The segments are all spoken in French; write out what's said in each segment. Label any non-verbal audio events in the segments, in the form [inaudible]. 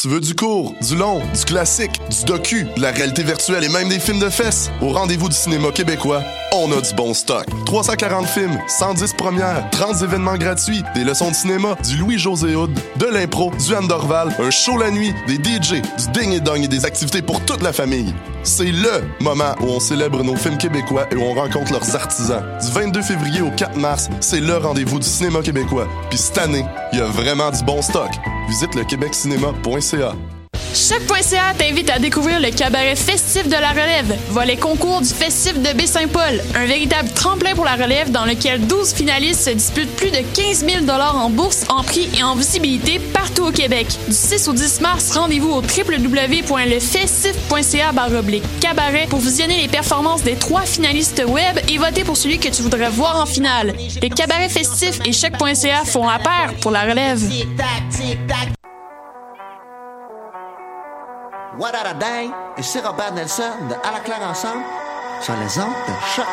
Tu veux du court, du long, du classique, du docu, de la réalité virtuelle et même des films de fesses? Au rendez-vous du cinéma québécois, on a du bon stock. 340 films, 110 premières, 30 événements gratuits, des leçons de cinéma, du Louis-José Hood, de l'impro, du Andorval, un show la nuit, des DJ, du ding et dong et des activités pour toute la famille. C'est LE moment où on célèbre nos films québécois et où on rencontre leurs artisans. Du 22 février au 4 mars, c'est le rendez-vous du cinéma québécois. Puis cette année, il y a vraiment du bon stock. Visite le québeccinéma.ca. Choc.ca t'invite à découvrir le cabaret festif de la relève, volet concours du festif de Baie-Saint-Paul, un véritable tremplin pour la relève dans lequel 12 finalistes se disputent plus de 15 000 en bourse, en prix et en visibilité partout au Québec. Du 6 au 10 mars, rendez-vous au www.lefestif.ca cabaret pour visionner les performances des trois finalistes web et voter pour celui que tu voudrais voir en finale. Le cabaret festif et Choc.ca font la paire pour la relève. What a Day et c'est Robert Nelson de À la claire ensemble sur les ondes de choc.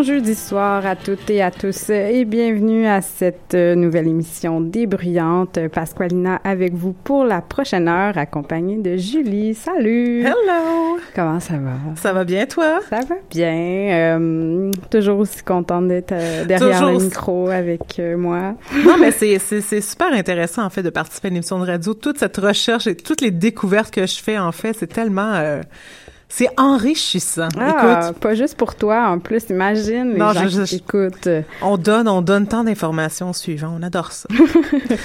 Bon jeudi soir à toutes et à tous et bienvenue à cette euh, nouvelle émission débruyante. Pasqualina avec vous pour la prochaine heure accompagnée de Julie. Salut! Hello! Comment ça va? Ça va bien, toi? Ça va bien. Euh, toujours aussi contente d'être euh, derrière Toujours le micro avec euh, moi. Non, mais c'est, c'est, c'est super intéressant, en fait, de participer à une émission de radio. Toute cette recherche et toutes les découvertes que je fais, en fait, c'est tellement... c'est enrichissant. Ah, Écoute, pas juste pour toi, en plus, imagine les Non, gens je- qui je- t'écoutent. on donne, on donne tant d'informations suivant. On adore ça. [laughs]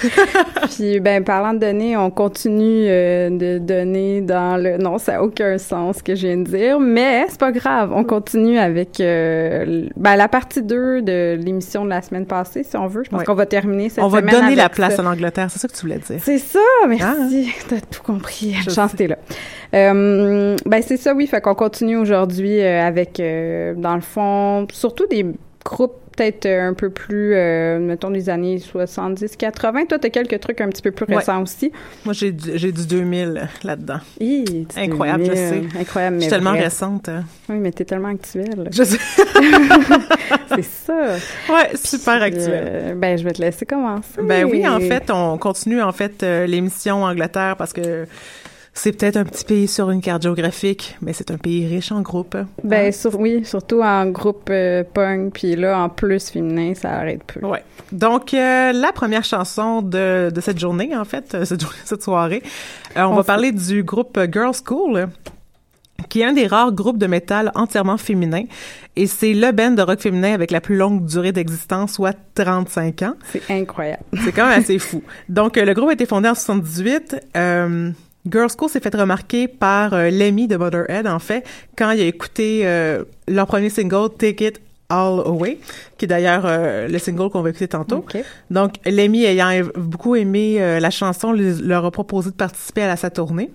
[laughs] Puis, ben, parlant de données, on continue euh, de donner dans le... Non, ça n'a aucun sens ce que je viens de dire, mais c'est pas grave. On continue avec euh, ben, la partie 2 de l'émission de la semaine passée, si on veut. Je pense qu'on va terminer cette on va semaine donner la place ça. en Angleterre. C'est ça que tu voulais dire. C'est ça, merci. Hein? [laughs] T'as tout compris. Je Chance, t'es là. Euh, ben, c'est ça, oui. Fait qu'on continue aujourd'hui euh, avec, euh, dans le fond, surtout des groupes peut-être un peu plus, euh, mettons, des années 70-80. Toi, t'as quelques trucs un petit peu plus Ouais. récents aussi. Moi, j'ai, du- j'ai du 2000 là-dedans. Hi, Incroyable, je sais. Incroyable, Je mais suis tellement récente. hein. Oui, mais t'es tellement actuelle. Je sais. [laughs] [laughs] c'est ça. Ouais, super actuelle. euh, ben, je vais te laisser commencer. Ben oui, en fait, on continue en fait euh, l'émission Angleterre parce que c'est peut-être un petit pays sur une carte géographique, mais c'est un pays riche en groupes. Ben, Hein? sur, oui, surtout en groupe euh, punk, puis là, en plus féminin, ça arrête peu. Ouais. Donc, euh, la première chanson de, de cette journée, en fait, euh, cette, journée- [laughs] cette soirée, euh, on, On va fait- parler du groupe Girls School, qui est un des rares groupes de métal entièrement féminin. Et c'est le band de rock féminin avec la plus longue durée d'existence, soit 35 ans. C'est incroyable. C'est quand même assez [laughs] fou. Donc, euh, le groupe a été fondé en 78. Euh, Girls School s'est fait remarquer par euh, de Motorhead, en fait, quand il a écouté euh, leur premier single, Take It All Away, qui est d'ailleurs euh, le single qu'on va écouter tantôt. Donc, Lemmy, ayant beaucoup aimé euh, la chanson, lui- leur a proposé de participer à la, sa tournée.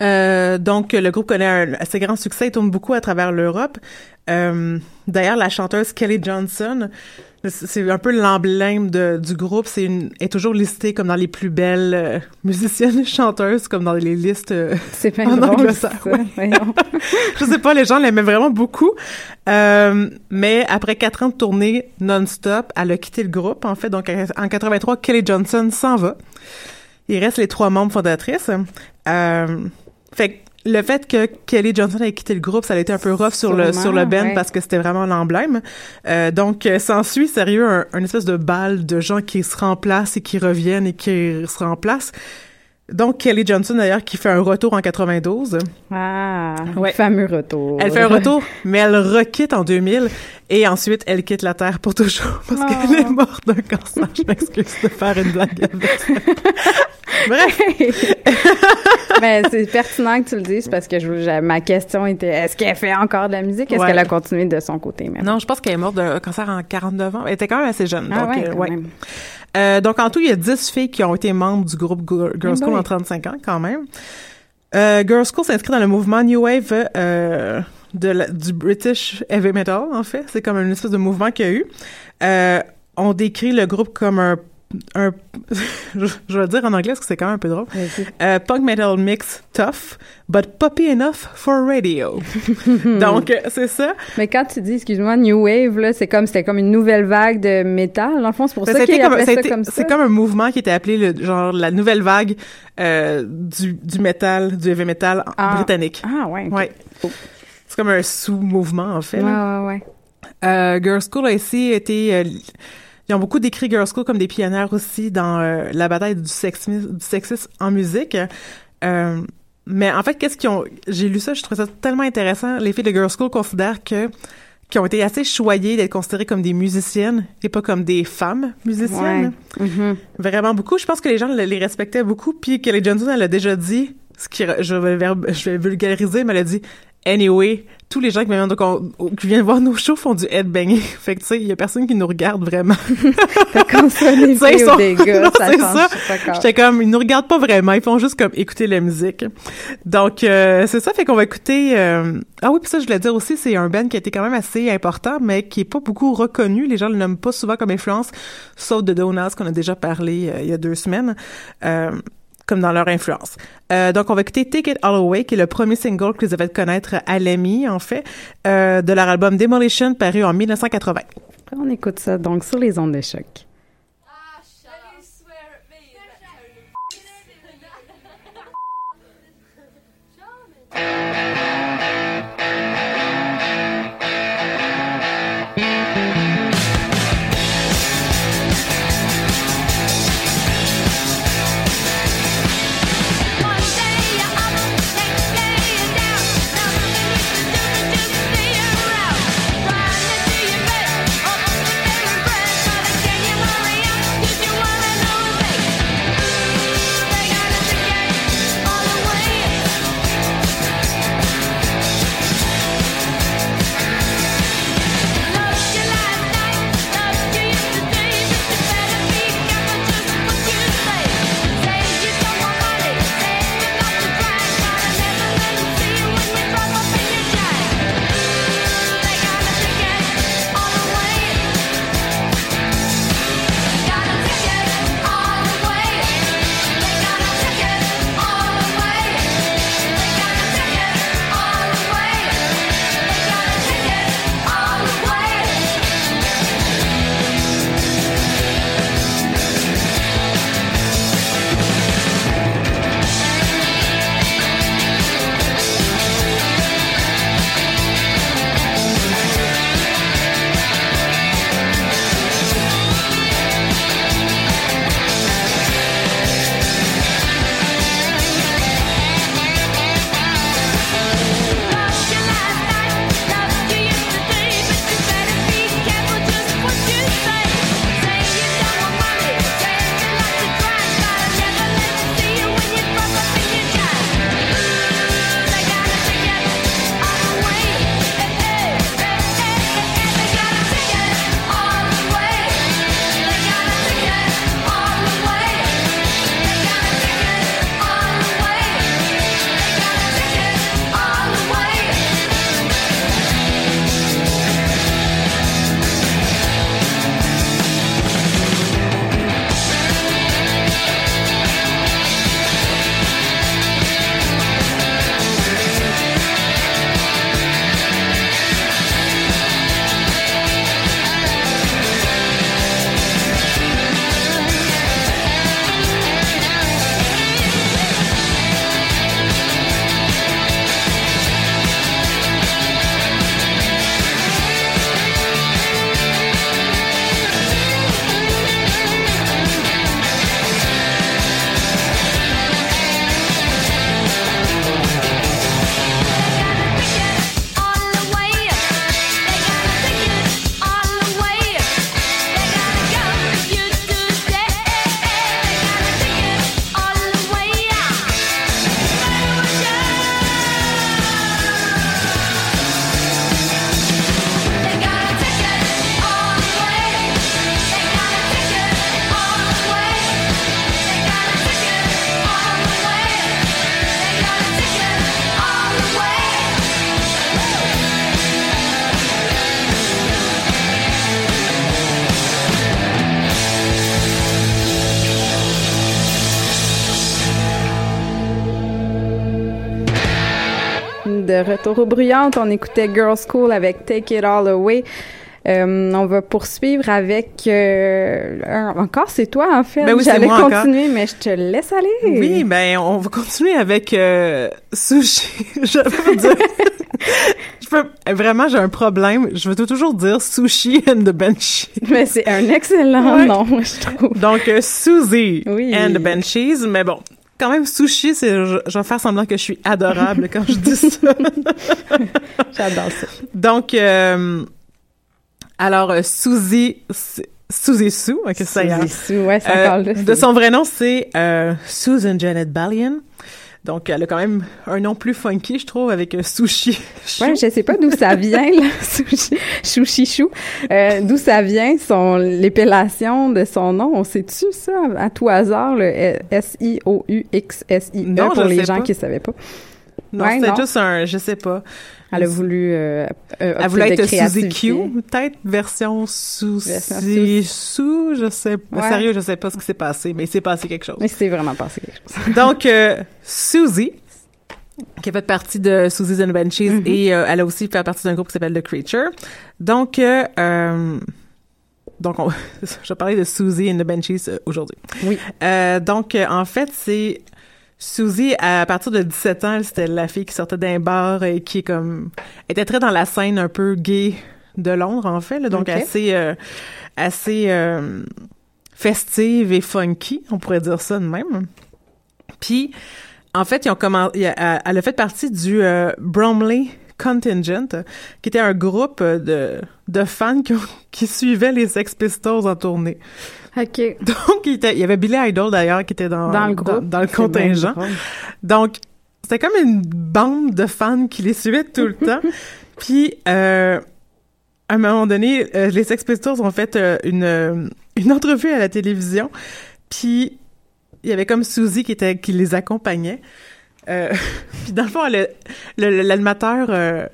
Euh, donc, le groupe connaît un assez grand succès, il tourne beaucoup à travers l'Europe. D'ailleurs, la chanteuse Kelly Johnson, c'est un peu l'emblème du groupe. C'est une est toujours listée comme dans les plus belles euh, musiciennes [laughs] chanteuses, comme dans les listes. Euh, c'est pas drôle, ça. [laughs] Je sais pas, les gens l'aimaient vraiment beaucoup. Euh, mais après quatre ans de tournée non-stop, elle a quitté le groupe. En fait, donc en 83, Kelly Johnson s'en va. Il reste les trois membres fondatrices. Euh, fait le fait que Kelly Johnson ait quitté le groupe, ça a été un peu rough sur le sur le band parce que c'était vraiment l'emblème. Euh, donc euh, s'ensuit sérieux un, espèce de bal de gens qui se remplacent et qui reviennent et qui se remplacent. Donc Kelly Johnson d'ailleurs qui fait un retour en 92. Ah, ouais. fameux retour. Elle fait un retour, mais elle requitte en 2000 et ensuite elle quitte la terre pour toujours [laughs] parce qu'elle est oh. morte d'un cancer. Je m'excuse de faire une blague avec ça. [laughs] Bref. Mais [laughs] c'est pertinent que tu le dises parce que je, ma question était est-ce qu'elle fait encore de la musique? Est-ce qu'elle a continué de son côté même? Non, je pense qu'elle est morte d'un cancer en 49 ans. Elle était quand même assez jeune. Ah donc, ouais, euh, ouais. Euh, donc en tout, il y a 10 filles qui ont été membres du groupe Girls School en 35 ans quand même. Euh, Girls School s'inscrit dans le mouvement New Wave euh, de la, du British Heavy Metal en fait. C'est comme une espèce de mouvement qu'il y a eu. Euh, on décrit le groupe comme un un [laughs] je vais dire en anglais parce que c'est quand même un peu drôle. Euh, punk metal mix tough, but poppy enough for radio. [laughs] Donc c'est ça. Mais quand tu dis excuse-moi new wave là, c'est comme c'était comme une nouvelle vague de métal. En fond, c'est pour ben, ça qu'ils appellent ça, comme ça. C'est comme un mouvement qui était appelé le genre la nouvelle vague euh, du du métal, du heavy metal ah. britannique. Ah ouais. Ouais. C'est comme un sous-mouvement en fait. Ouais ouais ouais. Euh, Girls School a ici été ils ont beaucoup décrit Girls School comme des pionnières aussi dans euh, la bataille du sexisme, du sexisme en musique. Euh, mais en fait, qu'est-ce qu'ils ont... J'ai lu ça, je trouve ça tellement intéressant. Les filles de Girls School considèrent que qui ont été assez choyées d'être considérées comme des musiciennes et pas comme des femmes musiciennes. Mm-hmm. Vraiment beaucoup. Je pense que les gens les respectaient beaucoup. Puis Kelly Johnson, elle a déjà dit, ce qui, je vais, je vais vulgariser, mais elle a dit Anyway, tous les gens qui viennent, qui viennent voir nos shows font du headbanging. [laughs] Fait que, tu sais, il y a personne qui nous regarde vraiment. [laughs] Ça [laughs] des sont... des gars, ça c'est ça. J'étais comme, ils nous regardent pas vraiment. Ils font juste comme écouter la musique. Donc, euh, c'est ça. Fait qu'on va écouter... Euh, ah oui, puis ça, je voulais dire aussi, c'est un band qui a été quand même assez important, mais qui est pas beaucoup reconnu. Les gens le nomment pas souvent comme influence, sauf de Donuts, qu'on a déjà parlé euh, il y a deux semaines comme dans leur influence. Euh, donc, on va écouter Take It All Away, qui est le premier single que vous avez connaître à l'EMI, en fait, euh, de leur album Demolition, paru en 1980. On écoute ça, donc, sur les ondes de choc. De retour aux bruyantes. On écoutait Girls School avec Take It All Away. Euh, on va poursuivre avec euh, un- encore c'est toi en fait. Ben oui, J'allais encore. continuer, mais je te laisse aller. Oui, ben on va continuer avec euh, sushi. [laughs] je veux dire, [laughs] je peux vraiment j'ai un problème. Je veux toujours dire sushi and the Banshees. Mais c'est un excellent Ouais. nom, je trouve. Donc Oui. and the Banshees, mais bon. Quand même, sushi, c'est, je, je vais faire semblant que je suis adorable quand je dis ça. [laughs] J'adore ça. Donc, euh, alors, Suzy, Suzy Sue, ok, ça y est. Suzy Sue, ouais, c'est Euh, là. de son vrai nom, c'est euh, Susan Janet Ballion. Donc, elle a quand même un nom plus funky, je trouve, avec euh, Sushi. Ouais, je sais pas d'où ça vient, là, [laughs] sushi, chou. Euh, d'où ça vient, son, l'épellation de son nom. On sait-tu ça, à tout hasard, le S-I-O-U-X-S-I-E, pour les gens pas. qui savaient pas. Non, Ouais, c'était non. juste un, je sais pas. Elle a voulu, euh, euh, Elle voulait être Suzy. Q, peut-être version Suzy Sue, je sais pas. Ouais. Sérieux, je sais pas ce qui s'est passé, mais il s'est passé quelque chose. Mais c'est vraiment passé quelque chose. [laughs] Donc, euh, Suzy, qui a fait partie de Susie's and the Banshees, Mm-hmm. et euh, elle a aussi fait partie d'un groupe qui s'appelle The Creature. Donc, euh, euh, donc on, [laughs] je parler de Susie and the euh, aujourd'hui. Oui. Euh, donc, en fait, c'est Suzy, à partir de 17 ans, c'était la fille qui sortait d'un bar et qui est comme était très dans la scène un peu gay de Londres, en fait. là. donc, assez, euh, assez euh, festive et funky, on pourrait dire ça de même. Puis, en fait, ils ont commen- il a- elle a fait partie du euh, Bromley Contingent, qui était un groupe de, de fans qui, ont- qui suivaient les Sex Pistols en tournée. OK. Donc, il, était- il y avait Billy Idol d'ailleurs qui était dans, Dans le groupe. dans, le contingent. Donc, c'était comme une bande de fans qui les suivaient tout le temps. [laughs] Puis, euh, à un moment donné, euh, les Sex Pistols ont fait euh, une, une entrevue à la télévision. Puis, il y avait comme Suzy qui, était, qui les accompagnait. Euh, [laughs] puis, dans le fond, l'animateur... euh,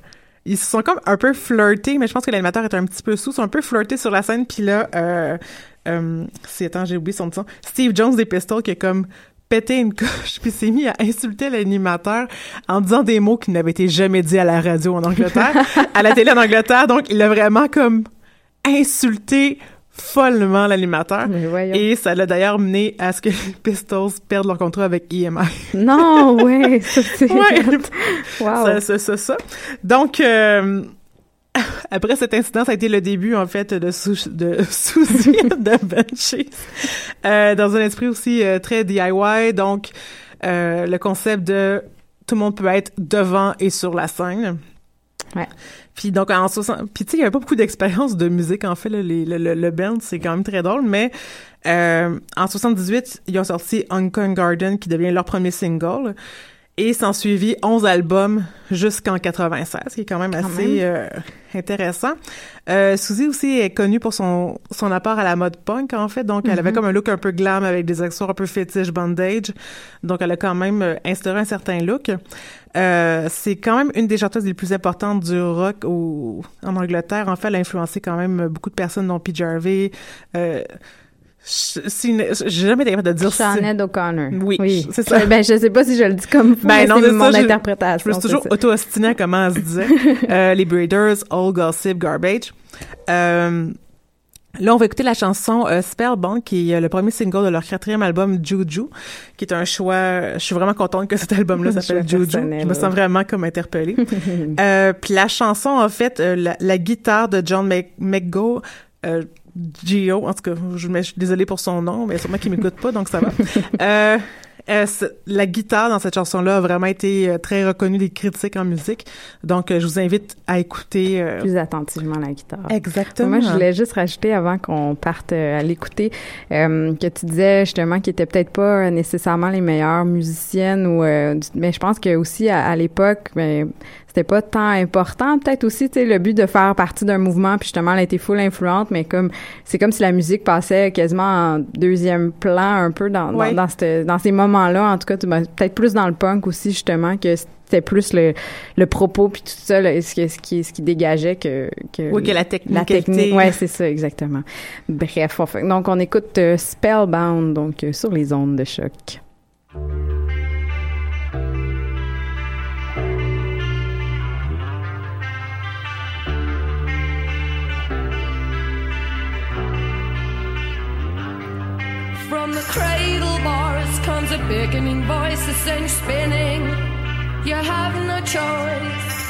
ils se sont comme un peu flirtés, mais je pense que l'animateur était un petit peu sous. Ils sont un peu flirtés sur la scène. Puis là, euh, euh, c'est attends, j'ai oublié son nom. Steve Jones des Pistols qui a comme pété une coche [laughs] puis s'est mis à insulter l'animateur en disant des mots qui n'avaient été jamais dit à la radio en Angleterre, [laughs] à la télé en Angleterre. Donc, il a vraiment comme insulté follement l'animateur. Et ça l'a d'ailleurs mené à ce que [laughs] les Pistols perdent leur contrat avec EMI. Non, [laughs] ouais, ça c'est... Ouais. Wow. Ça, ça, ça, ça. Donc, euh, [laughs] après cet incident, ça a été le début, en fait, de, Sou- de Suzy de. Euh, dans un esprit aussi euh, très DIY. Donc, euh, le concept de tout le monde peut être devant et sur la scène. Ouais. Puis donc en 60 puis tu sais il y avait pas beaucoup d'expérience de musique en fait là, les- le, le, le band c'est quand même très drôle mais euh, en 78 ils ont sorti Hong Kong Garden qui devient leur premier single et s'en suivi 11 albums jusqu'en 96 qui est quand même Quand assez même. euh, intéressant. Euh, Suzy aussi est connue pour son son apport à la mode punk en fait donc elle avait Mm-hmm. comme un look un peu glam avec des accessoires un peu fétiche bandage donc elle a quand même euh, instauré un certain look. Euh, c'est quand même une des chanteuses les plus importantes du rock au, en Angleterre. En fait, elle a influencé quand même beaucoup de personnes, dont P. Harvey. Euh, j'ai jamais été capable de dire si- Sinead O'Connor. Oui, c'est ça. Ben, je sais pas si je le dis comme vous, Ben mais non, c'est mon ça, interprétation. Je me suis toujours ça. auto-ostinée à comment elle se disait. [laughs] Euh, les Breeders, All Gossip, Garbage. Euh, là, on va écouter la chanson euh, Spellbound, qui est euh, le premier single de leur quatrième album, Juju, qui est un choix... Je suis vraiment contente que cet album-là [laughs] s'appelle Juju. Je me sens vraiment comme interpellée. [laughs] euh, puis la chanson, en fait, euh, la, la guitare de John Mc- McGo... Gio, en tout cas, je, suis désolée pour son nom, mais sûrement qu'il m'écoute pas, donc ça va. [laughs] Euh, euh, la guitare dans cette chanson-là a vraiment été euh, très reconnue des critiques en musique? Donc, euh, je vous invite à écouter. euh, Plus attentivement la guitare. Exactement. Moi, je voulais juste rajouter avant qu'on parte à l'écouter que tu disais justement qu'ils étaient peut-être pas nécessairement les meilleures musiciennes ou mais je pense que aussi à, à l'époque ben c'était pas tant important peut-être aussi tu sais le but de faire partie d'un mouvement puis justement elle été full influente mais comme c'est comme si la musique passait quasiment en deuxième plan un peu dans Ouais. dans, dans, cette- dans ces moments-là en tout cas tu- peut-être plus dans le punk aussi justement que c'était plus le, le propos puis tout ça là, ce, qui, ce qui ce qui dégageait que, que Oui, que la technique. la technique, ouais, c'est ça, exactement. Bref, on fait- donc on écoute euh, Spellbound, donc euh, sur les ondes de choc. Beckoning voices and spinning. You have no choice.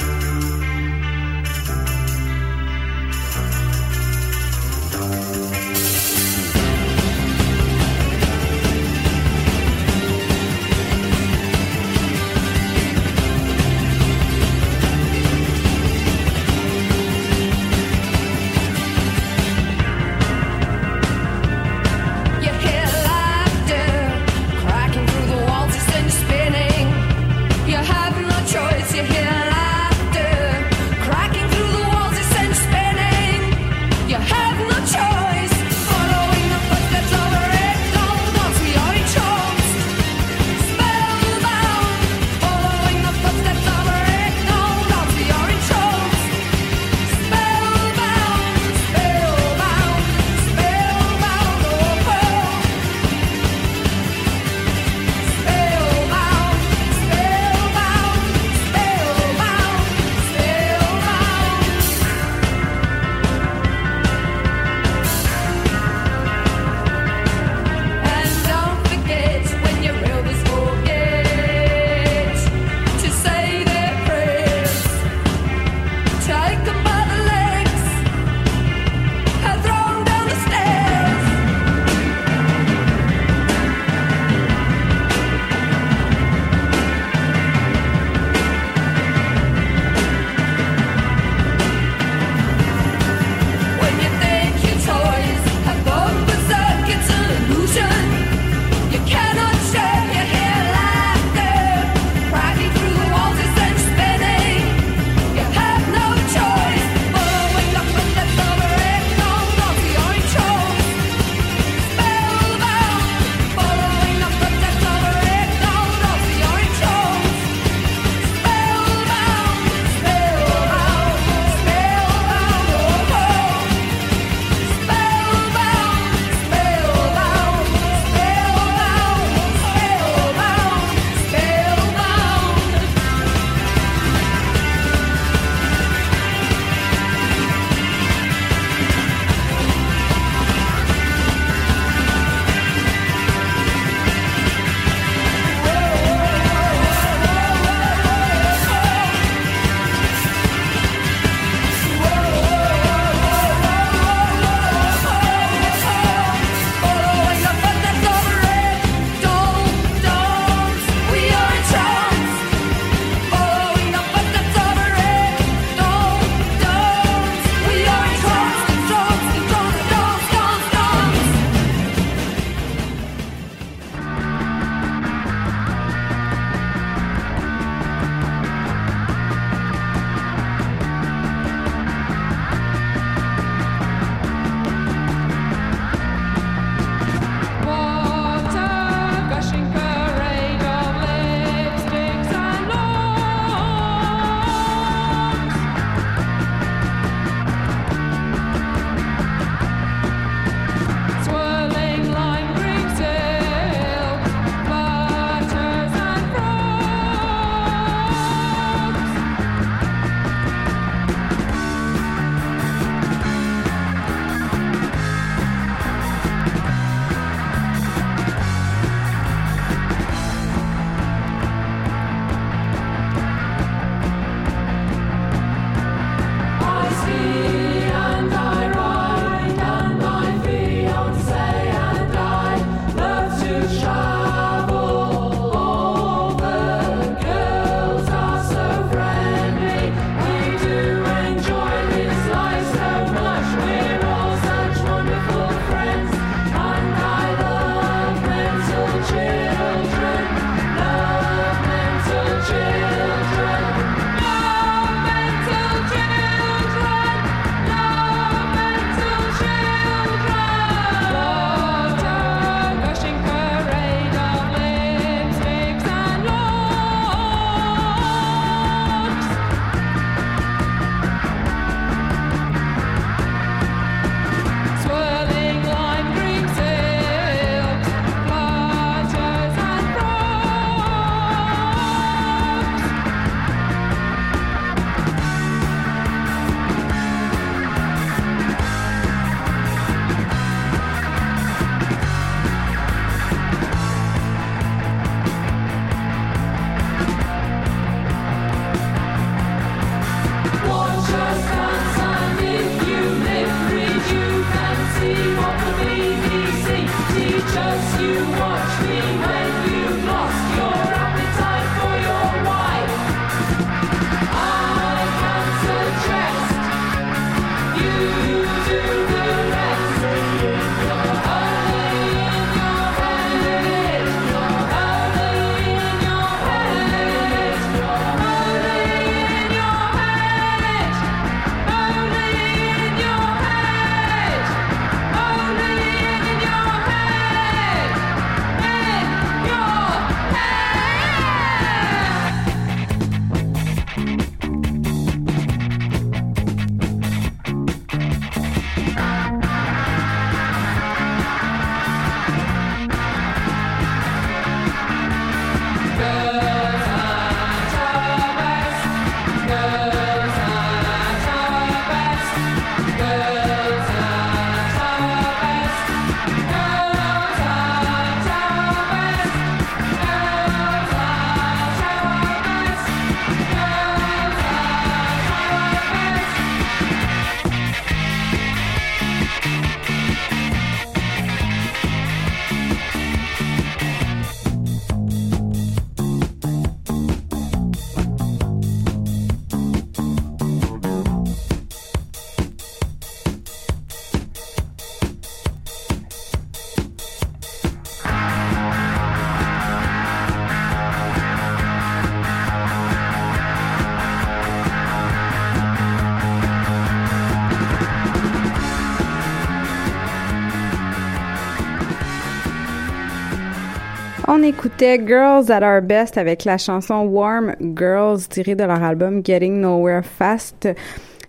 Écoutait Girls at Our Best avec la chanson Warm Girls tirée de leur album Getting Nowhere Fast.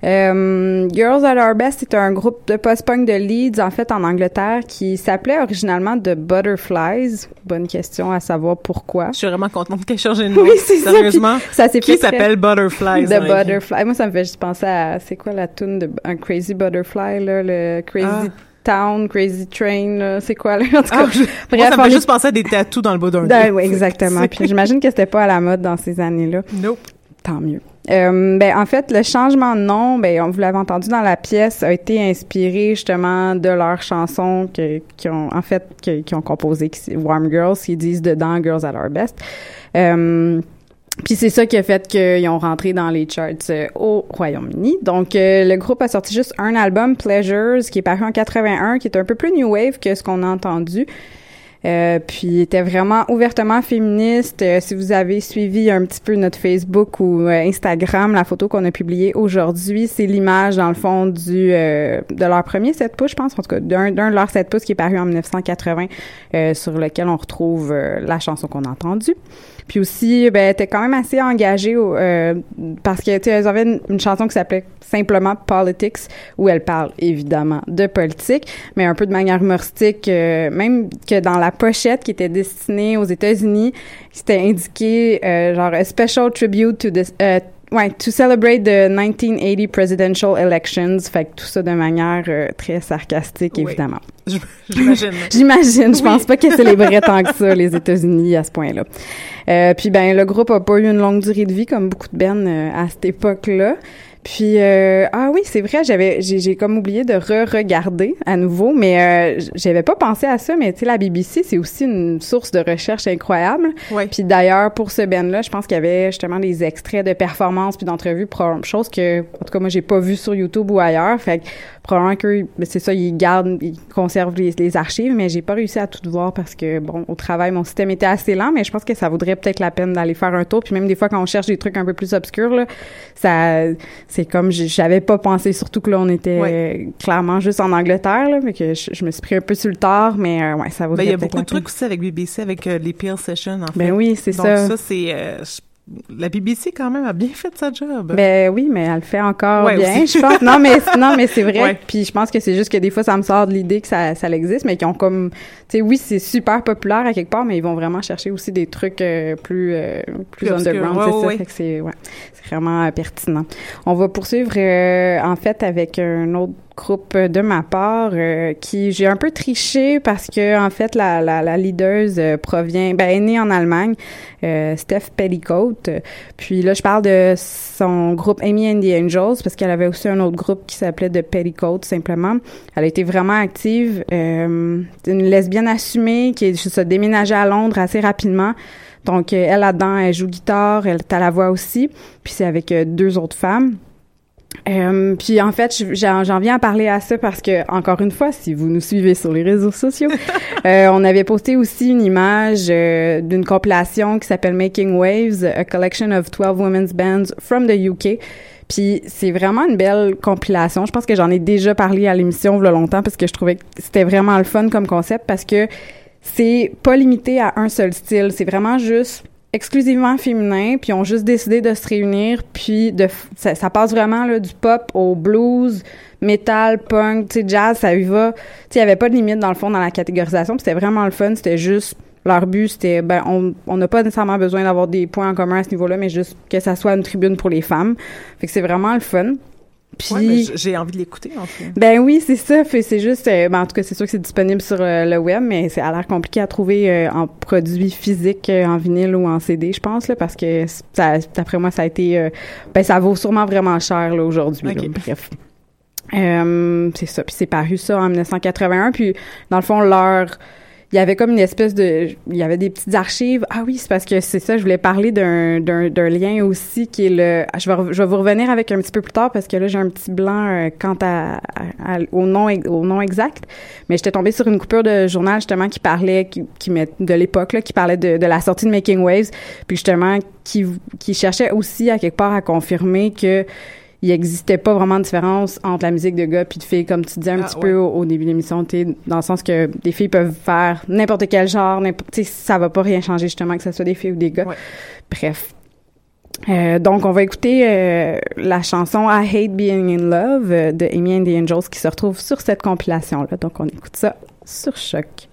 Euh, Girls at Our Best est un groupe de post-punk de Leeds, en fait, en Angleterre, qui s'appelait originalement The Butterflies. Bonne question à savoir pourquoi. Je suis vraiment contente qu'elle changé de [laughs] nom. Oui, c'est ça. Sérieusement. Ça s'est Qui s'appelle Butterflies? The? Butterfly. Moi, ça me fait juste penser à, c'est quoi la tune de un Crazy Butterfly, là, le Crazy Town, Crazy Train, c'est quoi, là? En tout cas, Ah, je- moi, ça me juste penser à des tatous dans le bas d'un dos. oui, exactement. Puis j'imagine que c'était pas à la mode dans ces années-là. Nope. Tant mieux. Euh, ben en fait le changement de nom ben on vous l'avez entendu dans la pièce a été inspiré justement de leurs chansons que qui ont en fait que- qui ont composé qui Warm Girls qui disent dedans Girls at Our Best euh, puis c'est ça qui a fait qu'ils ont rentré dans les charts euh, au Royaume-Uni. Donc euh, le groupe a sorti juste un album Pleasures qui est paru en 81 qui est un peu plus new wave que ce qu'on a entendu. Euh, puis était vraiment ouvertement féministe. Euh, si vous avez suivi un petit peu notre Facebook ou euh, Instagram, la photo qu'on a publiée aujourd'hui, c'est l'image dans le fond du de leur premier 7 pouces, je pense, en tout cas d'un de leurs 7 pouces qui est paru en 1980, euh, sur lequel on retrouve la chanson qu'on a entendue. Puis aussi, ben, était quand même assez engagée euh, parce que tu elles avaient une, chanson qui s'appelait simplement Politics, où elle parle évidemment de politique, mais un peu de manière humoristique, euh, même que dans la pochette qui était destinée aux États-Unis, c'était indiqué euh, genre a special tribute to this. euh, Ouais, to celebrate the 1980 presidential elections, fait que tout ça de manière euh, très sarcastique, Oui. évidemment. [laughs] J'imagine. [laughs] J'imagine. Je Oui. pense pas qu'elles célébraient [laughs] tant que ça, les États-Unis, à ce point-là. Euh, puis, ben, le groupe a pas eu une longue durée de vie, comme beaucoup de bands euh, à cette époque-là. Puis, euh, ah oui, c'est vrai, j'avais, j'ai, j'ai comme oublié de re-regarder à nouveau, mais euh, j'avais pas pensé à ça, mais tu sais, la BBC, c'est aussi une source de recherche incroyable. Ouais. Puis d'ailleurs, pour ce band-là, je pense qu'il y avait justement des extraits de performances puis d'entrevues, probablement- chose que, en tout cas, moi, j'ai pas vu sur YouTube ou ailleurs. Fait que probablement que ben, c'est ça, ils gardent, ils conservent les, les archives, mais j'ai pas réussi à tout voir parce que, bon, au travail, mon système était assez lent, mais je pense que ça vaudrait peut-être la peine d'aller faire un tour. Puis même des fois, quand on cherche des trucs un peu plus obscurs, là, ça, c'est comme, j'avais pas pensé, surtout que là, on était Ouais. euh, clairement juste en Angleterre, là, mais que je, je me suis pris un peu sur le tard, mais euh, ouais, ça Ben, vaudrait il y a beaucoup de trucs aussi avec BBC, avec euh, les Peel Sessions, en fait. Ben oui, c'est Donc, ça. ça, c'est... euh, la BBC, quand même, a bien fait sa job. Ben oui, mais elle le fait encore Ouais, bien, aussi. je pense. Non, mais [laughs] non, mais c'est vrai. Ouais. Puis je pense que c'est juste que des fois ça me sort de l'idée que ça, ça existe, mais qui ont comme, tu sais, oui, c'est super populaire à quelque part, mais ils vont vraiment chercher aussi des trucs euh, plus euh, plus underground, Ouais, c'est ça. c'est ouais, c'est vraiment euh, pertinent. On va poursuivre euh, en fait avec un autre groupe de ma part euh, qui j'ai un peu triché parce que en fait la la, la euh, provient ben est née en Allemagne euh, Steph Petticoat puis là je parle de son groupe Amy and the Angels parce qu'elle avait aussi un autre groupe qui s'appelait The Petticoat simplement. Elle a été vraiment active euh, une lesbienne assumée qui se déménageait à Londres assez rapidement. Donc elle là-dedans elle joue guitare elle est la voix aussi. Puis c'est avec deux autres femmes euh, puis en fait, j'en viens à parler à ça parce que encore une fois, si vous nous suivez sur les réseaux sociaux, [laughs] euh, on avait posté aussi une image euh, d'une compilation qui s'appelle Making Waves, a collection of 12 women's bands from the UK. Puis c'est vraiment une belle compilation. Je pense que j'en ai déjà parlé à l'émission il y a longtemps parce que je trouvais que c'était vraiment le fun comme concept parce que c'est pas limité à un seul style. C'est vraiment juste exclusivement féminin, puis ont juste décidé de se réunir, puis de ça, ça passe vraiment du pop au blues, metal, punk, jazz, ça y va. Il y avait pas de limite dans le fond dans la catégorisation, c'était vraiment le fun, c'était juste leur but, c'était ben on on n'a pas nécessairement besoin d'avoir des points en commun à ce niveau-là, mais juste que ça soit une tribune pour les femmes. Fait que c'est vraiment le fun. Puis j'ai envie de l'écouter en fait. Ben oui, c'est ça. C'est juste, euh, ben en tout cas, c'est sûr que c'est disponible sur euh, le web, mais c'est à l'air compliqué à trouver euh, en produit physique, en vinyle ou en CD, je pense là, parce que ça, d'après moi, ça a été, ben ça vaut sûrement vraiment cher là aujourd'hui. Bref. c'est ça. Puis c'est paru ça en 1981. Puis dans le fond, leur il y avait comme une espèce de il y avait des petites archives. Ah oui c'est parce que c'est ça je voulais parler d'un d'un d'un lien aussi qui est le je vais je vais vous revenir avec un petit peu plus tard parce que là j'ai un petit blanc euh, quant à, au nom au nom exact. Mais j'étais tombée sur une coupure de journal justement qui parlait qui, qui met de l'époque là qui parlait de, de la sortie de Making Waves. Puis justement qui qui cherchait aussi à quelque part à confirmer que il n'existait pas vraiment de différence entre la musique de gars puis de filles, comme tu disais un ah, petit peu au, début de l'émission, dans le sens que des filles peuvent faire n'importe quel genre, ça va pas rien changer justement que ce soit des filles ou des gars. Bref. Euh, donc, on va écouter euh, la chanson I Hate Being in Love euh, de Amy and the Angels qui se retrouve sur cette compilation-là. Donc, on écoute ça sur Choc.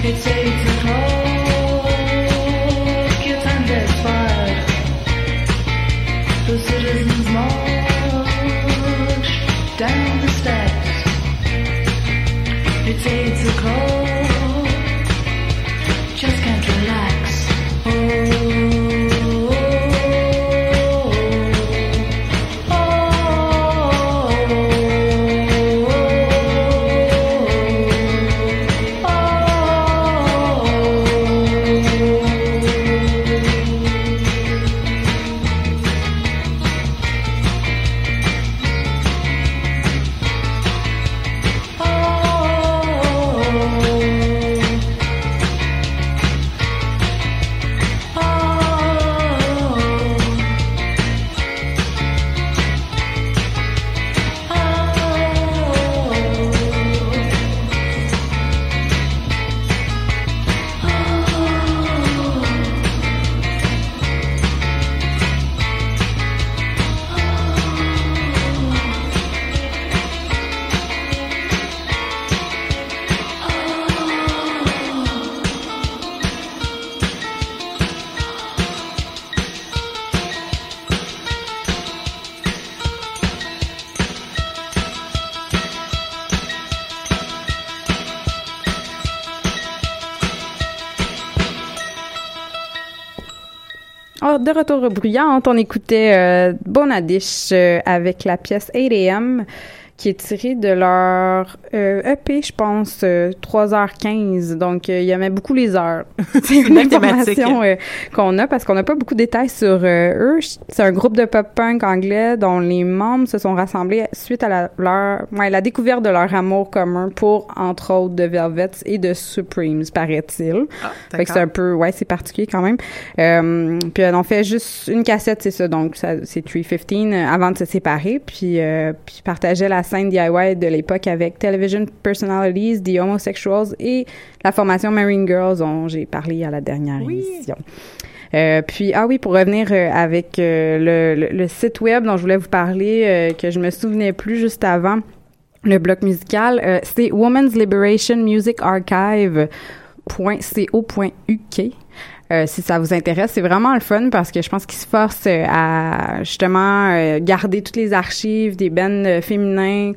It's The citizens march down the steps. It takes a cold. Bruyante, on écoutait euh, Bonadish euh, avec la pièce 8am qui est tirée de leur euh, EP, je pense, euh, 3h15. Donc, euh, il y avait beaucoup les heures. [laughs] C'est une information euh, qu'on a parce qu'on n'a pas beaucoup de détails sur euh, eux. C'est un groupe de pop-punk anglais dont les membres se sont rassemblés suite à la, leur, ouais, la découverte de leur amour commun pour, entre autres, The Velvets et de Supremes, paraît-il. Ah, c'est un peu, ouais, c'est particulier quand même. Euh, puis on fait juste une cassette, c'est ça. Donc c'est 315 euh, avant de se séparer. Puis euh, puis partageait la scène DIY de l'époque avec Television Personalities, The Homosexuals et la formation Marine Girls dont j'ai parlé à la dernière émission. Euh, puis ah oui pour revenir euh, avec euh, le, le, le site web dont je voulais vous parler que je me souvenais plus juste avant le bloc musical c'est Women's Liberation Music Archive .co.uk. Euh, si ça vous intéresse, c'est vraiment le fun parce que je pense qu'ils se forcent euh, à justement euh, garder toutes les archives des bands féminins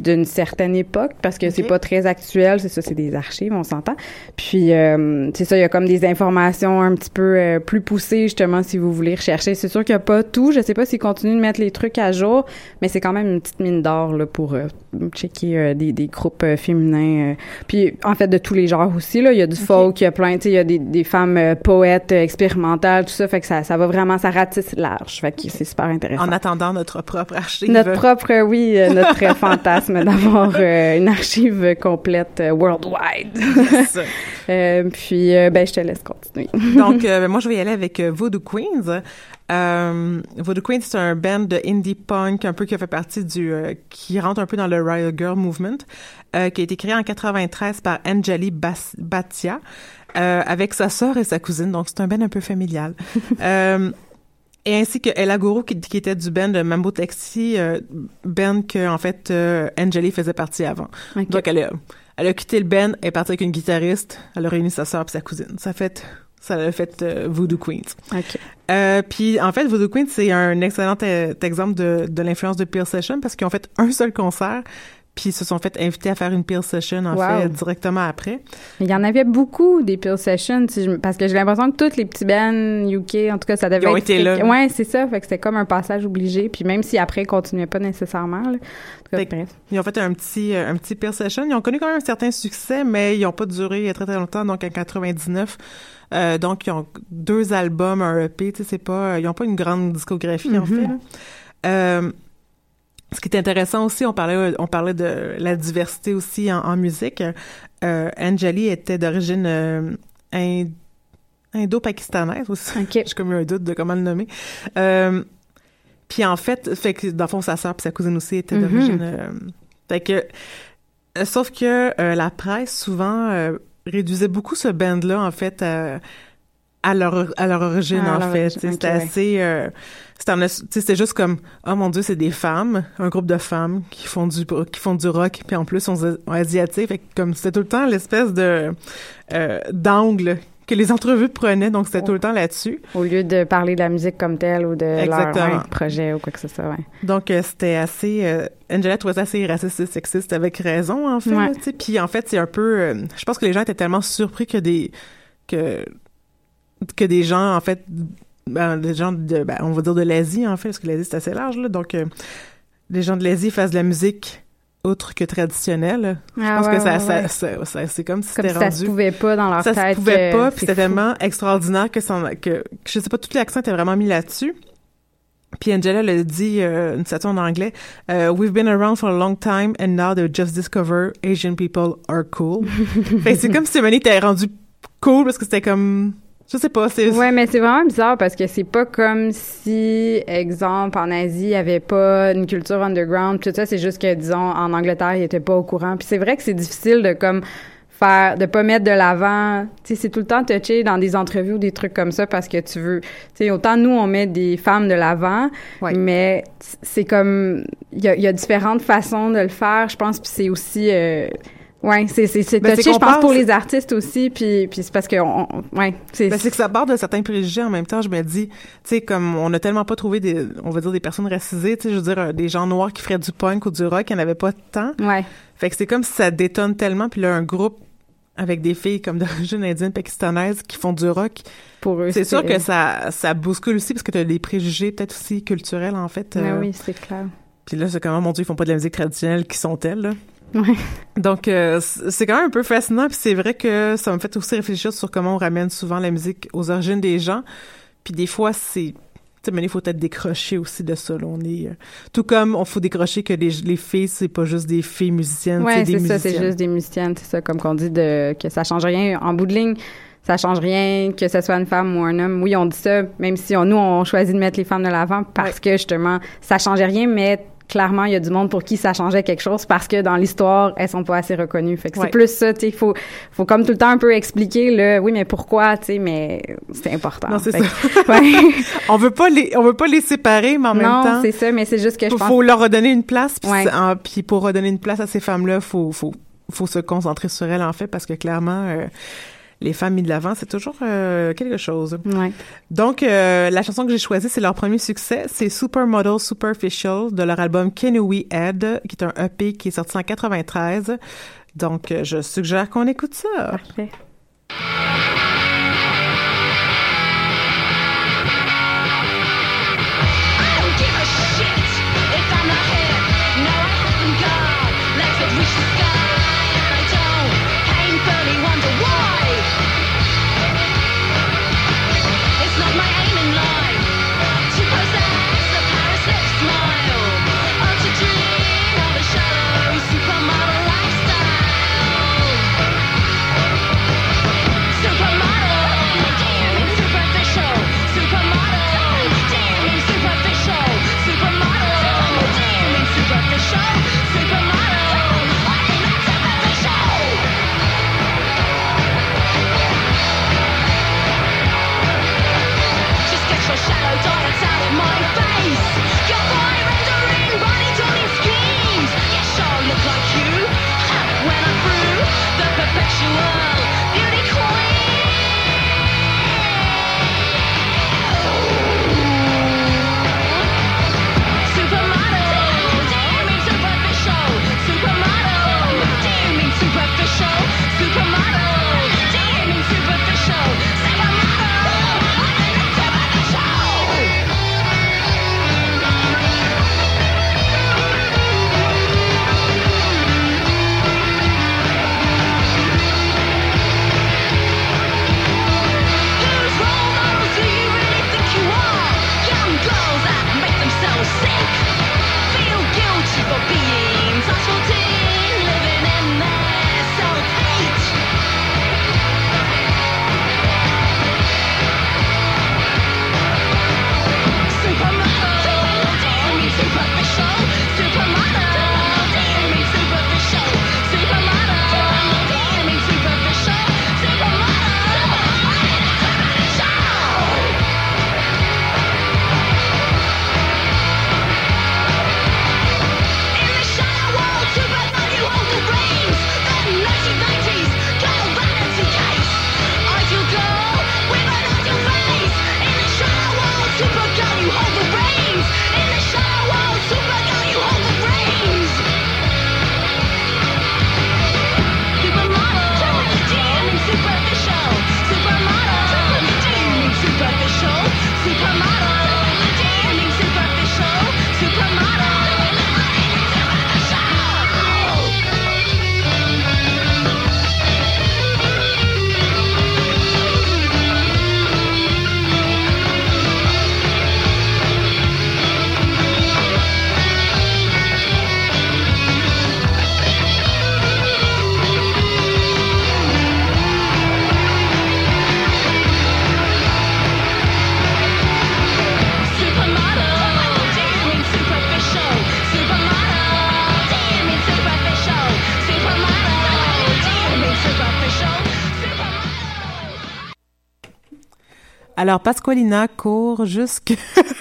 d'une certaine époque parce que c'est pas très actuel, c'est ça, c'est des archives, on s'entend. Puis euh, c'est ça, il y a comme des informations un petit peu euh, plus poussées justement si vous voulez rechercher. C'est sûr qu'il y a pas tout, je sais pas s'ils continuent de mettre les trucs à jour, mais c'est quand même une petite mine d'or là pour euh, checker euh, des, des groupes féminins. Puis en fait de tous les genres aussi là, il y a du folk, il y a plein, tu sais, il y a des, des femmes poètes expérimentales, tout ça, fait que ça ça va vraiment ça ratisse large, fait que c'est super intéressant. En attendant notre propre archive. Notre propre, oui, notre [laughs] euh, fantasme d'avoir euh, une archive complète euh, worldwide. Yes. [laughs] Euh, puis, ben, je te laisse continuer. [laughs] Donc, euh, moi, je vais y aller avec Voodoo Queens. Voodoo Queens, c'est un band de indie punk un peu qui fait partie du... qui rentre un peu dans le Riot Girl Movement, qui a été créé en 93 par Anjali Bas- euh, avec sa sœur et sa cousine. Donc, c'est un band un peu familial. [laughs] et ainsi que Ella Guru, qui, qui était du band de Mambo Taxi, euh, band que, en fait, euh, Anjali faisait partie avant. Donc, elle a, elle a quitté le band, elle est partie avec une guitariste, elle a réuni sa sœur et sa cousine. Ça fait, ça a fait euh, Voodoo Queens. OK. Euh, puis en fait, Voodoo Queens, c'est un excellent euh, exemple de, de l'influence de Peel Session parce qu'ils ont fait un seul concert, puis ils se sont fait inviter à faire une peel session en Wow. fait directement après. Il y en avait beaucoup des Peel Sessions, si je- parce que j'ai l'impression que tous les petits bands UK, en tout cas, ça devait Ils ont être été là. Ouais, c'est ça. Fait que c'était comme un passage obligé. Puis même si après, ils continuaient pas nécessairement. Là. Cas, Fait bref. Ils ont fait un petit euh, un petit peel session. Ils ont connu quand même un certain succès, mais ils n'ont pas duré très très longtemps. Donc en 99, euh, donc ils ont deux albums, un EP. Tu sais, c'est pas, ils ont pas une grande discographie en Mhm. fait. là. Euh, ce qui est intéressant aussi, on parlait, on parlait de la diversité aussi en, en musique. Euh, Anjali était d'origine euh, ind- indo-pakistanaise aussi. OK. [laughs] J'ai comme eu un doute de comment le nommer. Euh, puis en fait, fait que dans le fond, sa sœur puis sa cousine aussi étaient Mhm. d'origine. euh, fait que, euh, sauf que euh, la presse souvent euh, réduisait beaucoup ce band-là en fait à, à leur à leur origine Ah, en leur fait. C'était assez. euh, c'était juste comme oh mon dieu c'est des femmes un groupe de femmes qui font du qui font du rock puis en plus sont, sont asiatiques fait que comme c'était tout le temps l'espèce de euh, d'angle que les entrevues prenaient donc c'était tout le temps là-dessus Au lieu de parler de la musique comme telle ou de leur ouais, projet ou quoi que ce soit. Ouais. Donc, euh, c'était assez... euh, Angela trouvait ça assez raciste et sexiste avec raison, en fait. Puis, en fait, c'est un peu... euh, je pense que les gens étaient tellement surpris que des... que que des gens, en fait... Ben, des gens de... ben, on va dire de l'Asie, en fait, parce que l'Asie, c'est assez large, là. Donc, euh, les gens de l'Asie fassent de la musique autre que traditionnelle. Je Ah pense ouais, que ça, ouais, ça, ouais. ça- ça- c'est comme si Comme c'était si ça rendu se pouvait pas dans leur ça tête. se pouvait que pas, puis c'était tellement extraordinaire que, ça, que, que je sais pas, tout l'accent était vraiment mis là-dessus. Puis Angela l'a dit, euh, une citation en anglais, euh, We've been around for a long time and now they just discover Asian people are cool. [laughs] fait c'est comme si Stéphanie était rendu cool parce que c'était comme, je sais pas, c'est... Ouais, mais c'est vraiment bizarre parce que c'est pas comme si, exemple, en Asie, il y avait pas une culture underground. Tout ça, c'est juste que, disons, en Angleterre, ils étaient pas au courant. Puis c'est vrai que c'est difficile de comme faire, de pas mettre de l'avant. Tu sais, c'est tout le temps touché dans des entrevues ou des trucs comme ça parce que tu veux. Tu sais, autant nous, on met des femmes de l'avant, Ouais. mais c'est comme, il y a, il y a différentes façons de le faire, je pense. Puis c'est aussi. euh, Ouais, c'est Ben, touché, je pense pense- pour les artistes aussi, puis puis c'est parce que on, on- ouais, c'est Ben, c'est que ça part de certains préjugés en même temps. Je me dis, tu sais, comme on a tellement pas trouvé des, on va dire des personnes racisées, tu sais, je veux dire, euh, des gens noirs qui feraient du punk ou du rock, il n'y en avait pas tant. ouais. Fait que c'est comme si ça détonne tellement. Puis là, un groupe avec des filles comme d'origine indienne pakistanaise qui font du rock, pour eux. c'est sûr que ça, ça bouscule aussi parce que t'as des préjugés peut-être aussi culturels en fait. Euh, oui, c'est clair. Puis là, c'est comme, oh mon Dieu, ils font pas de la musique traditionnelle, qui sont-elles, là? Ouais. Donc, euh, c'est quand même un peu fascinant, puis c'est vrai que ça me fait aussi réfléchir sur comment on ramène souvent la musique aux origines des gens. Puis des fois, c'est... Tu sais, mais il faut peut-être décrocher aussi de ça, là. On est... euh, tout comme on faut décrocher que les, les filles, c'est pas juste des filles musiciennes, Ouais, c'est des c'est ça, c'est musiciennes. juste des musiciennes, c'est ça, comme qu'on dit de que ça change rien en bout de ligne. Ça change rien que ce soit une femme ou un homme. Oui, on dit ça, même si on, nous on choisit de mettre les femmes de l'avant parce que justement ça changeait rien, mais clairement il y a du monde pour qui ça changeait quelque chose parce que dans l'histoire elles sont pas assez reconnues. Fait que Ouais. c'est plus ça, tu sais, faut faut comme tout le temps un peu expliquer le oui mais pourquoi, tu sais, mais c'est important. Non, c'est Fait ça. que- ouais. [laughs] On veut pas les, on veut pas les séparer, mais en même non, temps, c'est ça, mais c'est juste que je faut, pense faut leur redonner une place. Puis, Ouais. pour redonner une place à ces femmes-là, faut, faut, faut se concentrer sur elles, en fait, parce que clairement, euh, les femmes mises de l'avant, c'est toujours euh, quelque chose. Ouais. Donc, euh, la chanson que j'ai choisie, c'est leur premier succès. C'est Supermodel Superficial de leur album Can We Add, qui est un EP qui est sorti en 93. Donc, euh, je suggère qu'on écoute ça. Parfait. Alors, Pasqualina court jusque... [laughs]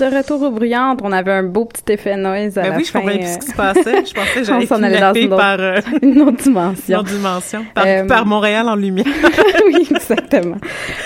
De retour aux bruyantes, on avait un beau petit effet noise à Ben la oui, je comprenais plus ce qui se passait. Je pensais [laughs] que j'allais kidnapper une autre, par, euh, [laughs] une autre dimension. Dans dimension. Par, Euh, par Montréal en lumière. [laughs] oui, exactement.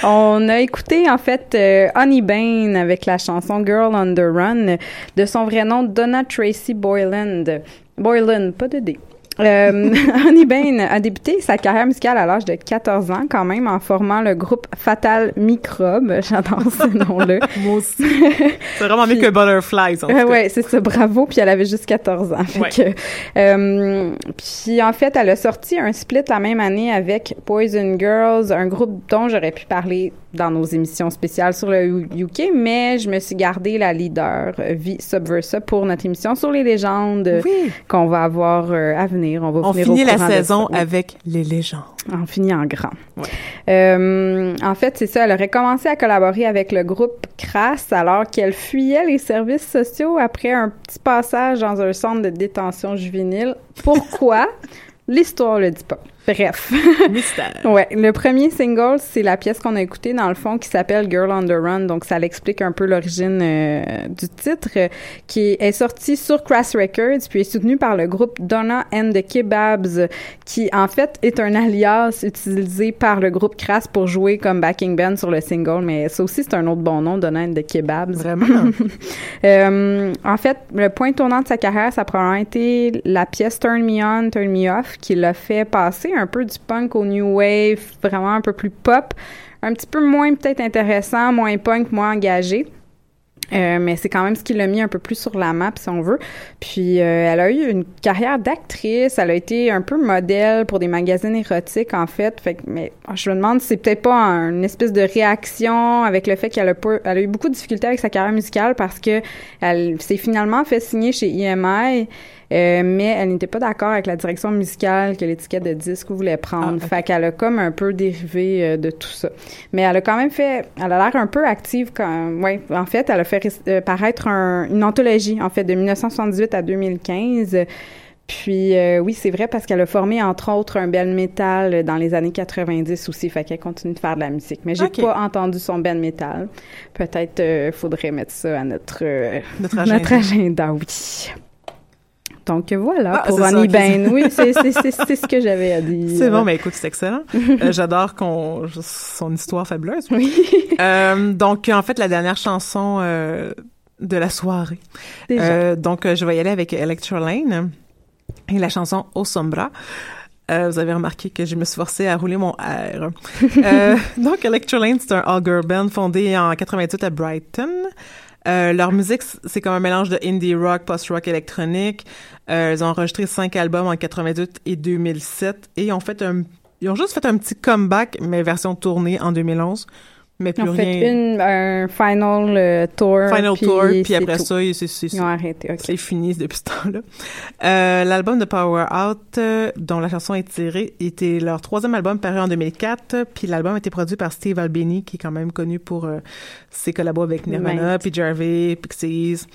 On a écouté en fait euh, Honey Bane avec la chanson Girl on the Run de son vrai nom Donna Tracy Boyland. Boylan, pas de D. Euh, [laughs] Honey Bane a débuté sa carrière musicale à l'âge de 14 ans quand même en formant le groupe Fatal Microbe. [laughs] J'adore ce nom-là. Moi aussi. [laughs] C'est vraiment mieux que Butterflies, en tout cas. ouais, c'est ça, bravo. Puis elle avait juste 14 ans. Fait Ouais. que, euh, puis en fait, elle a sorti un split la même année avec Poison Girls, un groupe dont j'aurais pu parler dans nos émissions spéciales sur le UK, mais je me suis gardé la leader euh, Vi Subversa pour notre émission sur les légendes Oui. qu'on va avoir euh, à venir finir. On va On finir au finit la de saison avec les légendes. On finit en grand. Euh, en fait, c'est ça. Elle aurait commencé à collaborer avec le groupe Crass alors qu'elle fuyait les services sociaux après un petit passage dans un centre de détention juvénile. Pourquoi? [laughs] L'histoire le dit pas. Bref. [laughs] Mystère. Ouais, le premier single, c'est la pièce qu'on a écoutée dans le fond qui s'appelle Girl on the Run, donc ça l'explique un peu l'origine euh, du titre, euh, qui est sorti sur Crass Records, puis est soutenu par le groupe Donna and the Kebabs, qui en fait est un alias utilisé par le groupe Crass pour jouer comme backing band sur le single, mais ça aussi c'est un autre bon nom, Donna and the Kebabs. Vraiment? [laughs] Euh, en fait, le point tournant de sa carrière, ça a probablement été la pièce Turn Me On, Turn Me Off, qui l'a fait passer un peu du punk au new wave, vraiment un peu plus pop, un petit peu moins peut-être intéressant, moins punk, moins engagé. Euh, mais c'est quand même ce qui l'a mis un peu plus sur la map, si on veut. Puis, euh, elle a eu une carrière d'actrice. Elle a été un peu modèle pour des magazines érotiques, en fait. Fait que, mais je me demande si c'est peut-être pas une espèce de réaction avec le fait qu'elle a, a eu beaucoup de difficultés avec sa carrière musicale parce que elle s'est finalement fait signer chez EMI. Euh, mais elle n'était pas d'accord avec la direction musicale que l'étiquette de disque voulait prendre. Ah, ok. Fait qu'elle a comme un peu dérivé euh, de tout ça. Mais elle a quand même fait, elle a l'air un peu active quand, ouais, en fait, elle a fait euh, paraître un- une anthologie, en fait, de 1978 à 2015. Puis euh, oui, c'est vrai parce qu'elle a formé entre autres un band metal dans les années 90 aussi, fait qu'elle continue de faire de la musique. Mais j'ai Ok. pas entendu son band metal. Peut-être euh, faudrait mettre ça à notre euh, Notre agenda. [laughs] notre agenda, oui. Donc voilà Ah, pour ok. Ben. Oui, c'est ce que j'avais à dire. C'est bon, mais écoute, c'est excellent. [laughs] Euh, J'adore qu'on son histoire fabuleuse. Oui. Euh, donc, en fait, la dernière chanson euh, de la soirée. Déjà. Euh, donc, euh, je vais y aller avec Electrolane et la chanson Au Sombra. Euh, vous avez remarqué que je me suis forcée à rouler mon R. [laughs] Euh, donc, Electrolane, c'est un all-girl band fondé en 88 à Brighton. Euh, leur musique, c'est comme un mélange de indie rock, post-rock électronique. Euh, ils ont enregistré cinq albums en 88 et 2007 et ont fait un, ils ont juste fait un petit comeback, mais version tournée en 2011. Mais plus Ils ont rien. fait une, un final euh, tour. Final tour, puis après tout. ça, c'est Ils ont arrêté, c'est fini [laughs] depuis ce temps-là. Euh, L'album de Power Out, euh, dont la chanson est tirée, était leur troisième album paru en 2004. Puis l'album a été produit par Steve Albini, qui est quand même connu pour ses collabos avec Nirvana, puis Jarvey, Pixies.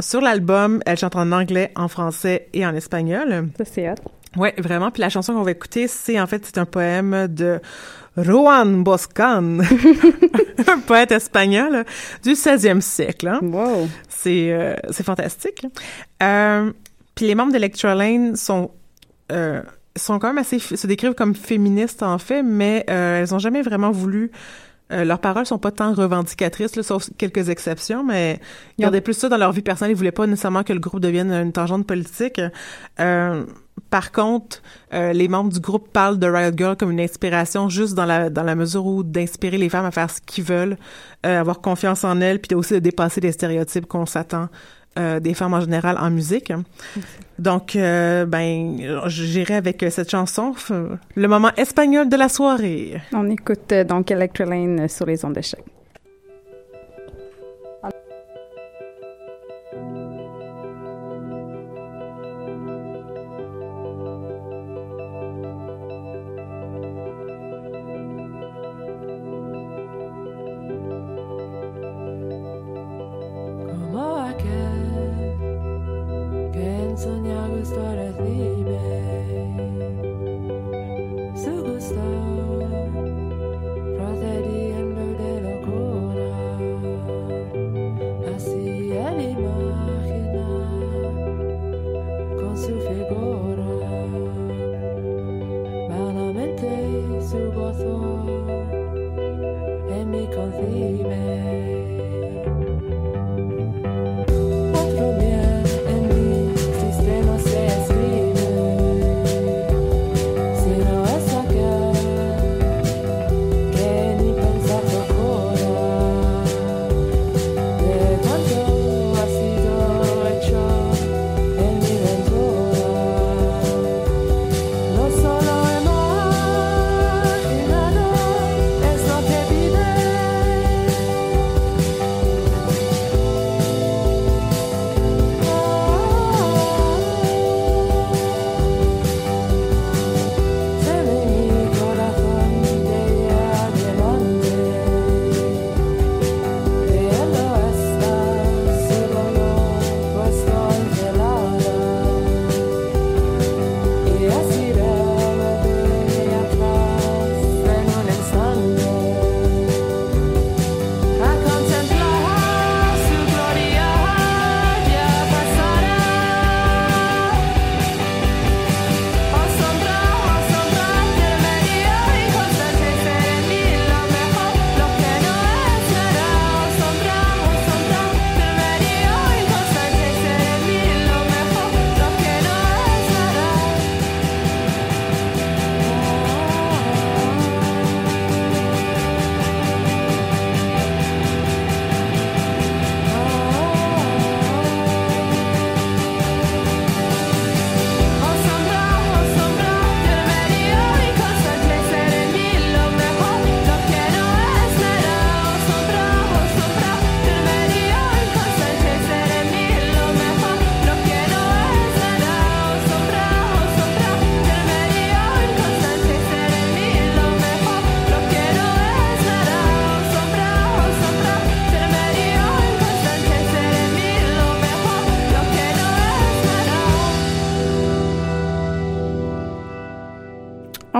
Sur l'album, elle chante en anglais, en français et en espagnol. Ça, c'est hot. Ouais, vraiment. Puis la chanson qu'on va écouter, c'est en fait c'est un poème de Juan Boscan, [laughs] un poète espagnol du 16e siècle. hein. Wow. C'est euh, c'est fantastique. Euh, puis les membres d'Electrolane sont euh, sont quand même assez se décrivent comme féministes en fait, mais euh, elles ont jamais vraiment voulu euh, leurs paroles sont pas tant revendicatrices, là, sauf quelques exceptions, mais ils gardaient plus ça dans leur vie personnelle. Ils voulaient pas nécessairement que le groupe devienne une tangente politique. Euh, par contre, euh, les membres du groupe parlent de Riot Girl comme une inspiration juste dans la dans la mesure où d'inspirer les femmes à faire ce qu'ils veulent, euh, avoir confiance en elles, puis aussi de dépasser les stéréotypes qu'on s'attend euh, des femmes en général en musique. Donc, euh, ben, j'irai avec cette chanson, le moment espagnol de la soirée. On écoute euh, donc Electrolane sur les ondes de.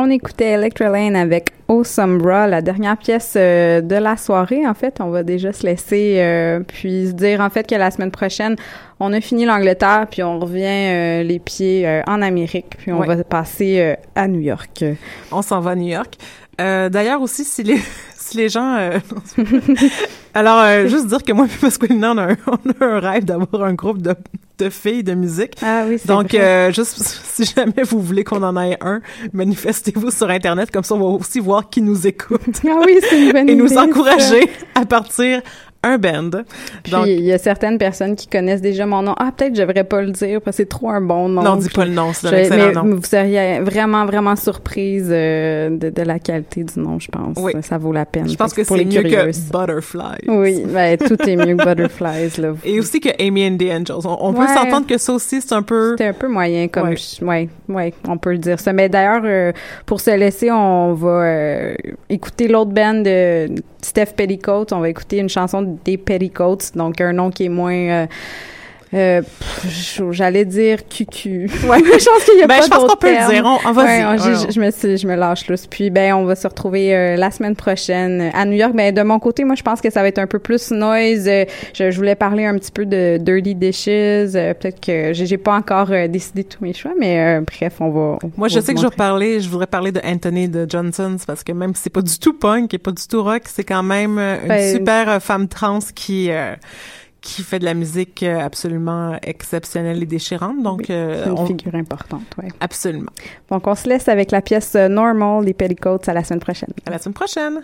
On écoutait Electra Lane avec Oh Sombra, la dernière pièce euh, de la soirée. En fait, on va déjà se laisser euh, puis se dire en fait que la semaine prochaine, on a fini l'Angleterre puis on revient euh, les pieds en Amérique puis on Ouais. va passer à New York. On s'en va à New York. Euh, D'ailleurs aussi, si les, [laughs] si les gens... euh, [laughs] Alors, euh, juste dire que moi et Pasqualina, on a un, [laughs] on a un rêve d'avoir un groupe de, de filles de musique. Ah oui, c'est Donc, euh, juste si jamais vous voulez qu'on en ait un, manifestez-vous sur Internet, comme ça on va aussi voir qui nous écoute. Ah oui, c'est une bonne Et nous ça. encourager à partir un band. Puis Donc, il y a certaines personnes qui connaissent déjà mon nom. Ah, peut-être je devrais pas le dire parce que c'est trop un bon nom. non, dis pas le nom, c'est un excellent mais nom. vous seriez vraiment, vraiment surprise euh, de, de la qualité du nom, je pense. Oui. Ça vaut la peine. Je pense que c'est mieux curieuses. que Butterfly. Oui, ben, tout est mieux que Butterflies, là. Et aussi que Amy and the Angels. On, on peut s'entendre que ça aussi, c'est un peu... C'était un peu moyen comme Ouais. je- ouais ouais on peut le dire ça mais d'ailleurs euh, pour se laisser on va euh, écouter l'autre band de Steph Petticoat on va écouter une chanson des Petticoats donc un nom qui est moins euh, j'allais dire cucu. [laughs] Ouais, je pense qu'il y a Ben, pas je pense qu'on peut le dire. On- on va Ouais, on- Ouais, je me suis- je me lâche lousse. Puis ben on va se retrouver euh, la semaine prochaine à New York. Ben de mon côté, moi je pense que ça va être un peu plus noise. Euh, je, je voulais parler un petit peu de Dirty Dishes. Euh, Peut-être que j'ai pas encore décidé tous mes choix, mais euh, bref, on va. on Moi, je sais que je vais parler, je voudrais parler de Anthony de Johnson, parce que même si c'est pas du tout punk et pas du tout rock, c'est quand même une Ben, super femme trans qui euh, qui fait de la musique euh, absolument exceptionnelle et déchirante. Donc, euh, C'est une on- figure importante, absolument. Donc on se laisse avec la pièce euh, Normal des Petticoats à la semaine prochaine. À la semaine prochaine.